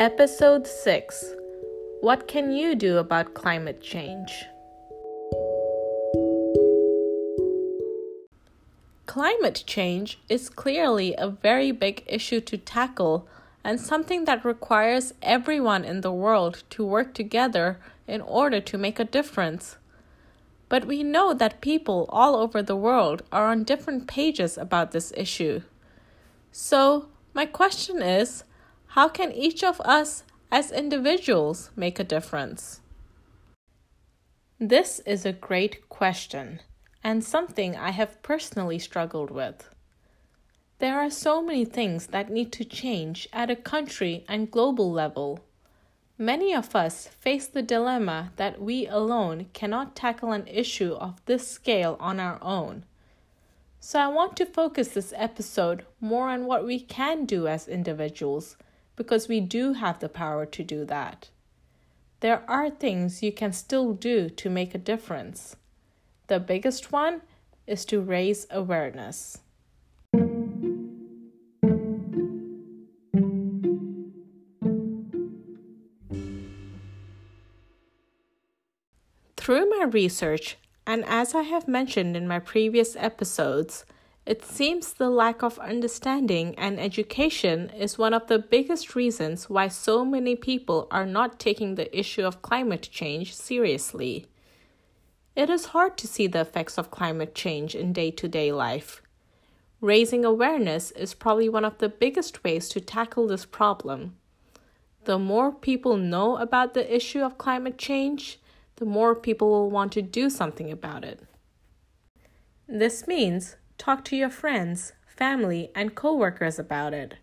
Episode 6 What can you do about climate change? Climate change is clearly a very big issue to tackle and something that requires everyone in the world to work together in order to make a difference. But we know that people all over the world are on different pages about this issue. So, my question is how can each of us as individuals make a difference? This is a great question and something I have personally struggled with. There are so many things that need to change at a country and global level. Many of us face the dilemma that we alone cannot tackle an issue of this scale on our own. So, I want to focus this episode more on what we can do as individuals because we do have the power to do that. There are things you can still do to make a difference. The biggest one is to raise awareness. Through my research, and as I have mentioned in my previous episodes, it seems the lack of understanding and education is one of the biggest reasons why so many people are not taking the issue of climate change seriously. It is hard to see the effects of climate change in day to day life. Raising awareness is probably one of the biggest ways to tackle this problem. The more people know about the issue of climate change, the more people will want to do something about it. This means talk to your friends, family, and coworkers about it.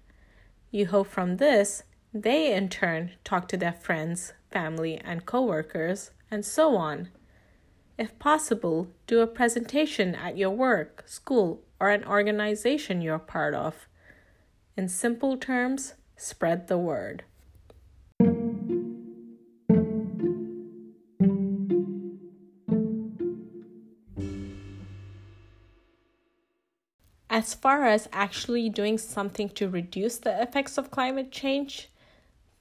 You hope from this they in turn talk to their friends, family, and coworkers, and so on. If possible, do a presentation at your work, school, or an organization you're part of. In simple terms, spread the word. As far as actually doing something to reduce the effects of climate change,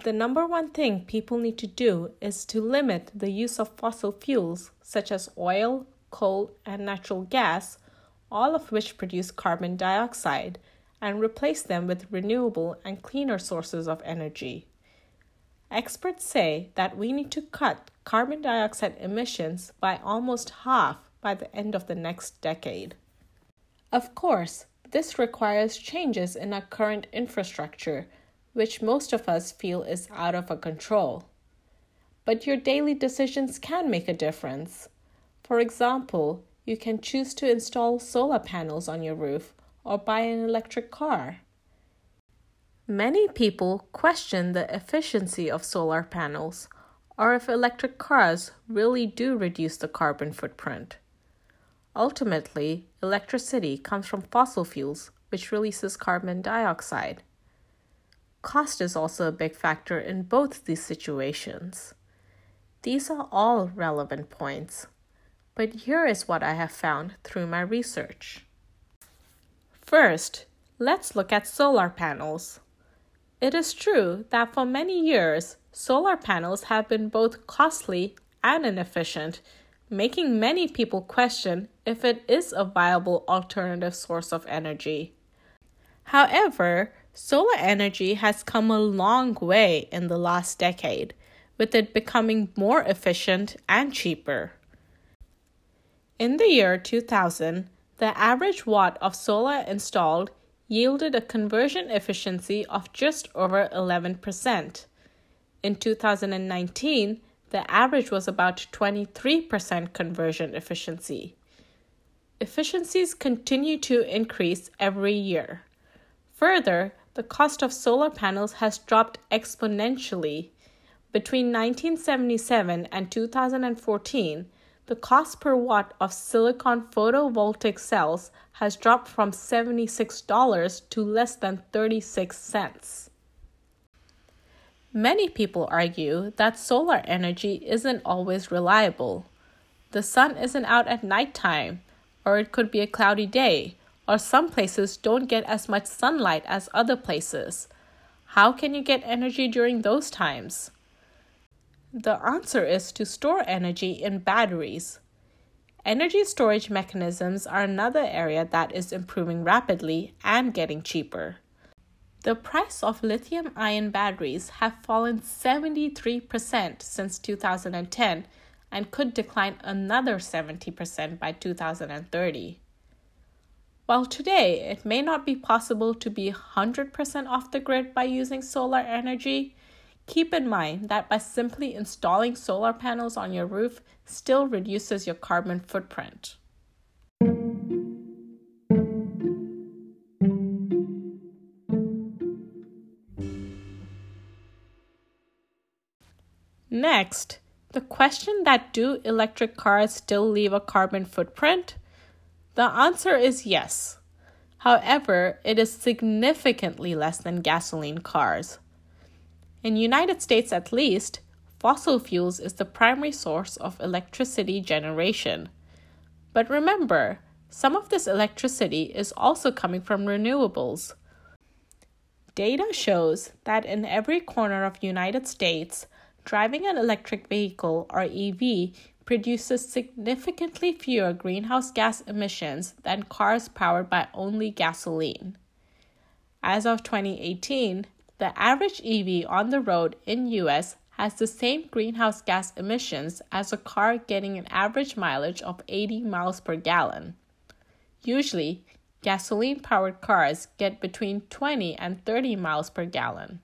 the number one thing people need to do is to limit the use of fossil fuels such as oil, coal, and natural gas, all of which produce carbon dioxide, and replace them with renewable and cleaner sources of energy. Experts say that we need to cut carbon dioxide emissions by almost half by the end of the next decade. Of course, this requires changes in our current infrastructure, which most of us feel is out of our control. But your daily decisions can make a difference. For example, you can choose to install solar panels on your roof or buy an electric car. Many people question the efficiency of solar panels or if electric cars really do reduce the carbon footprint. Ultimately, electricity comes from fossil fuels, which releases carbon dioxide. Cost is also a big factor in both these situations. These are all relevant points, but here is what I have found through my research. First, let's look at solar panels. It is true that for many years, solar panels have been both costly and inefficient making many people question if it is a viable alternative source of energy. However, solar energy has come a long way in the last decade, with it becoming more efficient and cheaper. In the year 2000, the average watt of solar installed yielded a conversion efficiency of just over 11%. In 2019, the average was about 23% conversion efficiency. Efficiencies continue to increase every year. Further, the cost of solar panels has dropped exponentially. Between 1977 and 2014, the cost per watt of silicon photovoltaic cells has dropped from $76 to less than 36 cents. Many people argue that solar energy isn't always reliable. The sun isn't out at nighttime, or it could be a cloudy day, or some places don't get as much sunlight as other places. how can you get energy during those times? The answer is to store energy in batteries. Energy storage mechanisms are another area that is improving rapidly and getting cheaper. The price of lithium ion batteries have fallen 73% since 2010 and could decline another 70% by 2030. While today it may not be possible to be 100% off the grid by using solar energy, keep in mind that by simply installing solar panels on your roof still reduces your carbon footprint. Next, the question that do electric cars still leave a carbon footprint? The answer is yes. However, it is significantly less than gasoline cars. In United States at least, fossil fuels is the primary source of electricity generation. But remember, some of this electricity is also coming from renewables. Data shows that in every corner of United States, driving an electric vehicle or EV produces significantly fewer greenhouse gas emissions than cars powered by only gasoline. As of 2018, the average EV on the road in US has the same greenhouse gas emissions as a car getting an average mileage of 80 miles per gallon. Usually, gasoline powered cars get between 20 and 30 miles per gallon.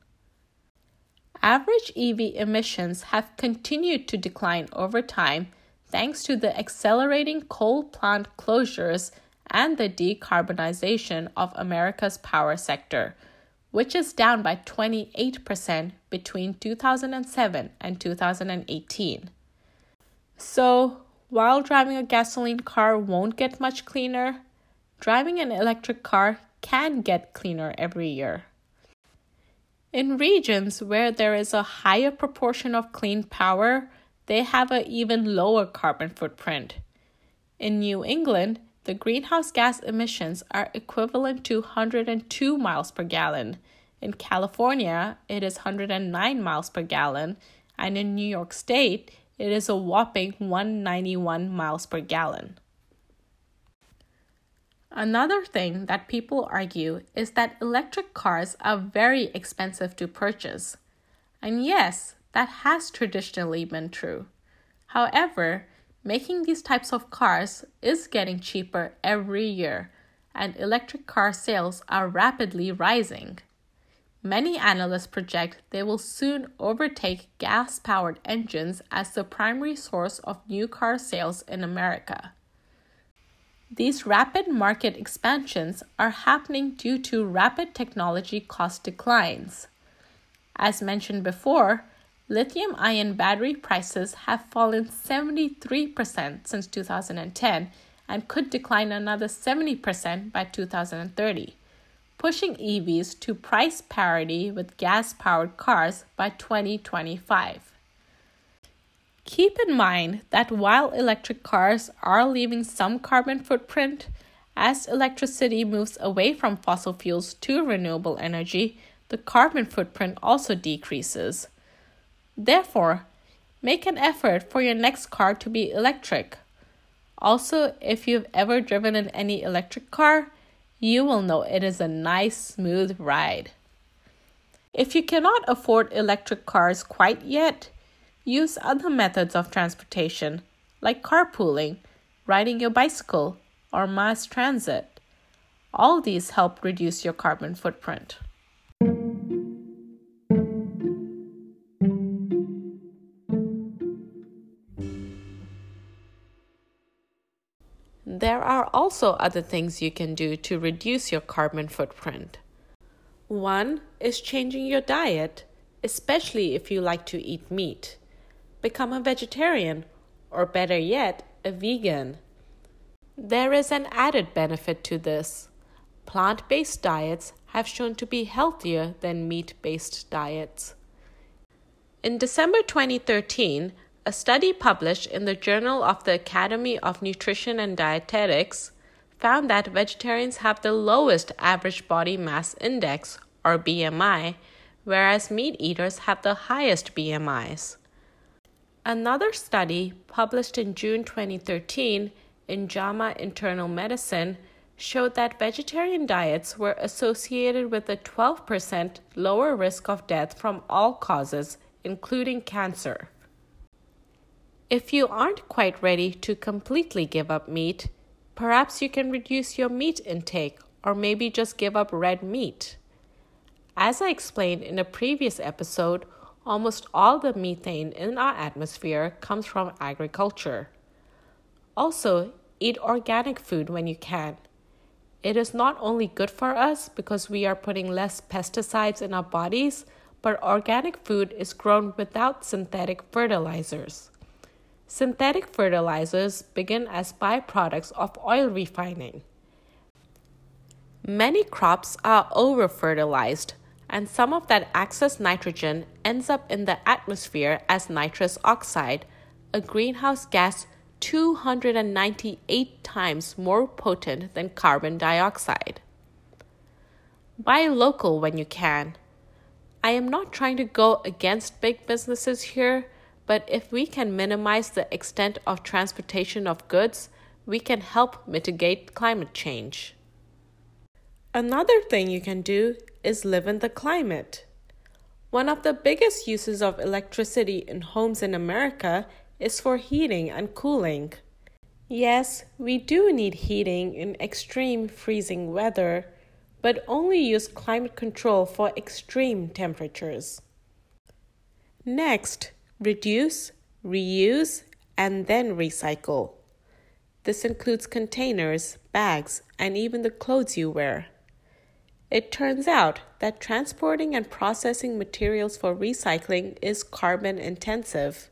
Average EV emissions have continued to decline over time thanks to the accelerating coal plant closures and the decarbonization of America's power sector, which is down by 28% between 2007 and 2018. So, while driving a gasoline car won't get much cleaner, driving an electric car can get cleaner every year. In regions where there is a higher proportion of clean power, they have an even lower carbon footprint. In New England, the greenhouse gas emissions are equivalent to 102 miles per gallon. In California, it is 109 miles per gallon, and in New York State, it is a whopping 191 miles per gallon. Another thing that people argue is that electric cars are very expensive to purchase. And yes, that has traditionally been true. However, making these types of cars is getting cheaper every year, and electric car sales are rapidly rising. Many analysts project they will soon overtake gas powered engines as the primary source of new car sales in America. These rapid market expansions are happening due to rapid technology cost declines. As mentioned before, lithium ion battery prices have fallen 73% since 2010 and could decline another 70% by 2030, pushing EVs to price parity with gas powered cars by 2025. Keep in mind that while electric cars are leaving some carbon footprint, as electricity moves away from fossil fuels to renewable energy, the carbon footprint also decreases. Therefore, make an effort for your next car to be electric. Also, if you've ever driven in any electric car, you will know it is a nice, smooth ride. If you cannot afford electric cars quite yet, Use other methods of transportation like carpooling, riding your bicycle, or mass transit. All these help reduce your carbon footprint. There are also other things you can do to reduce your carbon footprint. One is changing your diet, especially if you like to eat meat become a vegetarian, or better yet, a vegan. There is an added benefit to this. Plant based diets have shown to be healthier than meat based diets. In December 2013, a study published in the Journal of the Academy of Nutrition and Dietetics found that vegetarians have the lowest average body mass index, or BMI, whereas meat eaters have the highest BMIs. Another study published in June 2013 in JAMA Internal Medicine showed that vegetarian diets were associated with a 12% lower risk of death from all causes, including cancer. If you aren't quite ready to completely give up meat, perhaps you can reduce your meat intake or maybe just give up red meat. As I explained in a previous episode, almost all the methane in our atmosphere comes from agriculture. Also, eat organic food when you can. It is not only good for us because we are putting less pesticides in our bodies, but organic food is grown without synthetic fertilizers. Synthetic fertilizers begin as byproducts of oil refining. Many crops are over fertilized, and some of that excess nitrogen ends up in the atmosphere as nitrous oxide, a greenhouse gas 298 times more potent than carbon dioxide. Buy local when you can. I am not trying to go against big businesses here, but if we can minimize the extent of transportation of goods, we can help mitigate climate change. Another thing you can do is live in the climate. One of the biggest uses of electricity in homes in America is for heating and cooling. Yes, we do need heating in extreme freezing weather, but only use climate control for extreme temperatures. Next, reduce, reuse, and then recycle. This includes containers, bags, and even the clothes you wear. It turns out that transporting and processing materials for recycling is carbon intensive.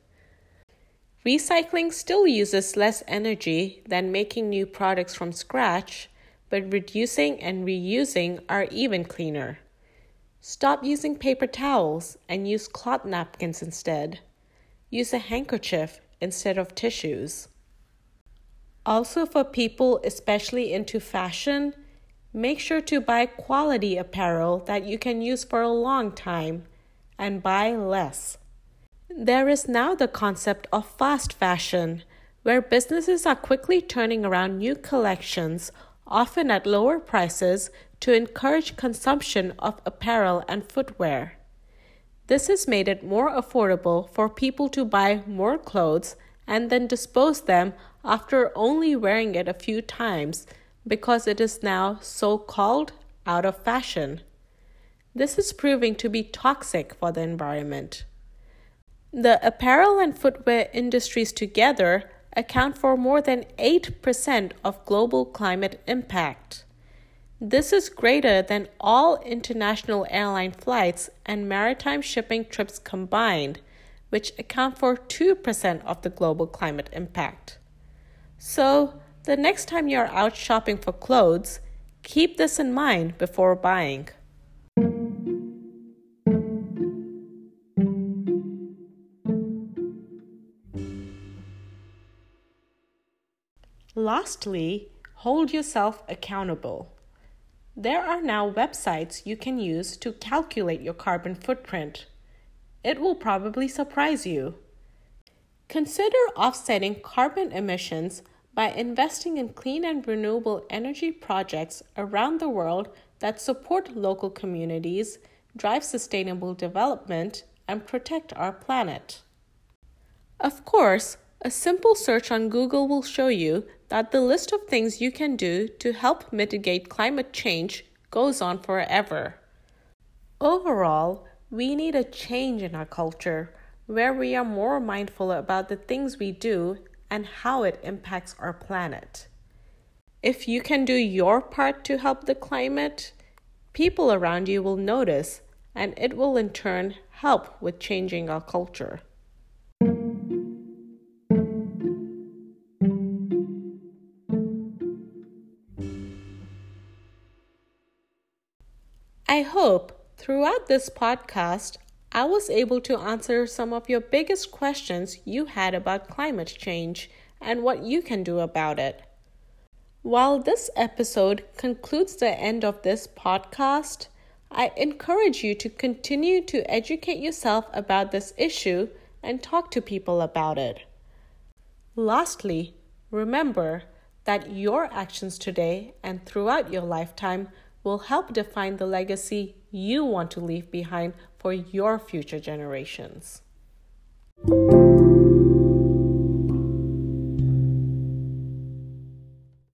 Recycling still uses less energy than making new products from scratch, but reducing and reusing are even cleaner. Stop using paper towels and use cloth napkins instead. Use a handkerchief instead of tissues. Also, for people especially into fashion, Make sure to buy quality apparel that you can use for a long time and buy less. There is now the concept of fast fashion, where businesses are quickly turning around new collections, often at lower prices, to encourage consumption of apparel and footwear. This has made it more affordable for people to buy more clothes and then dispose them after only wearing it a few times because it is now so called out of fashion. This is proving to be toxic for the environment. The apparel and footwear industries together account for more than 8% of global climate impact. This is greater than all international airline flights and maritime shipping trips combined, which account for 2% of the global climate impact. So, the next time you're out shopping for clothes, keep this in mind before buying. Lastly, hold yourself accountable. There are now websites you can use to calculate your carbon footprint. It will probably surprise you. Consider offsetting carbon emissions by investing in clean and renewable energy projects around the world that support local communities, drive sustainable development, and protect our planet. Of course, a simple search on Google will show you that the list of things you can do to help mitigate climate change goes on forever. Overall, we need a change in our culture where we are more mindful about the things we do and how it impacts our planet. If you can do your part to help the climate, people around you will notice, and it will in turn help with changing our culture. I hope throughout this podcast I was able to answer some of your biggest questions you had about climate change and what you can do about it. While this episode concludes the end of this podcast, I encourage you to continue to educate yourself about this issue and talk to people about it. Lastly, remember that your actions today and throughout your lifetime will help define the legacy you want to leave behind for your future generations.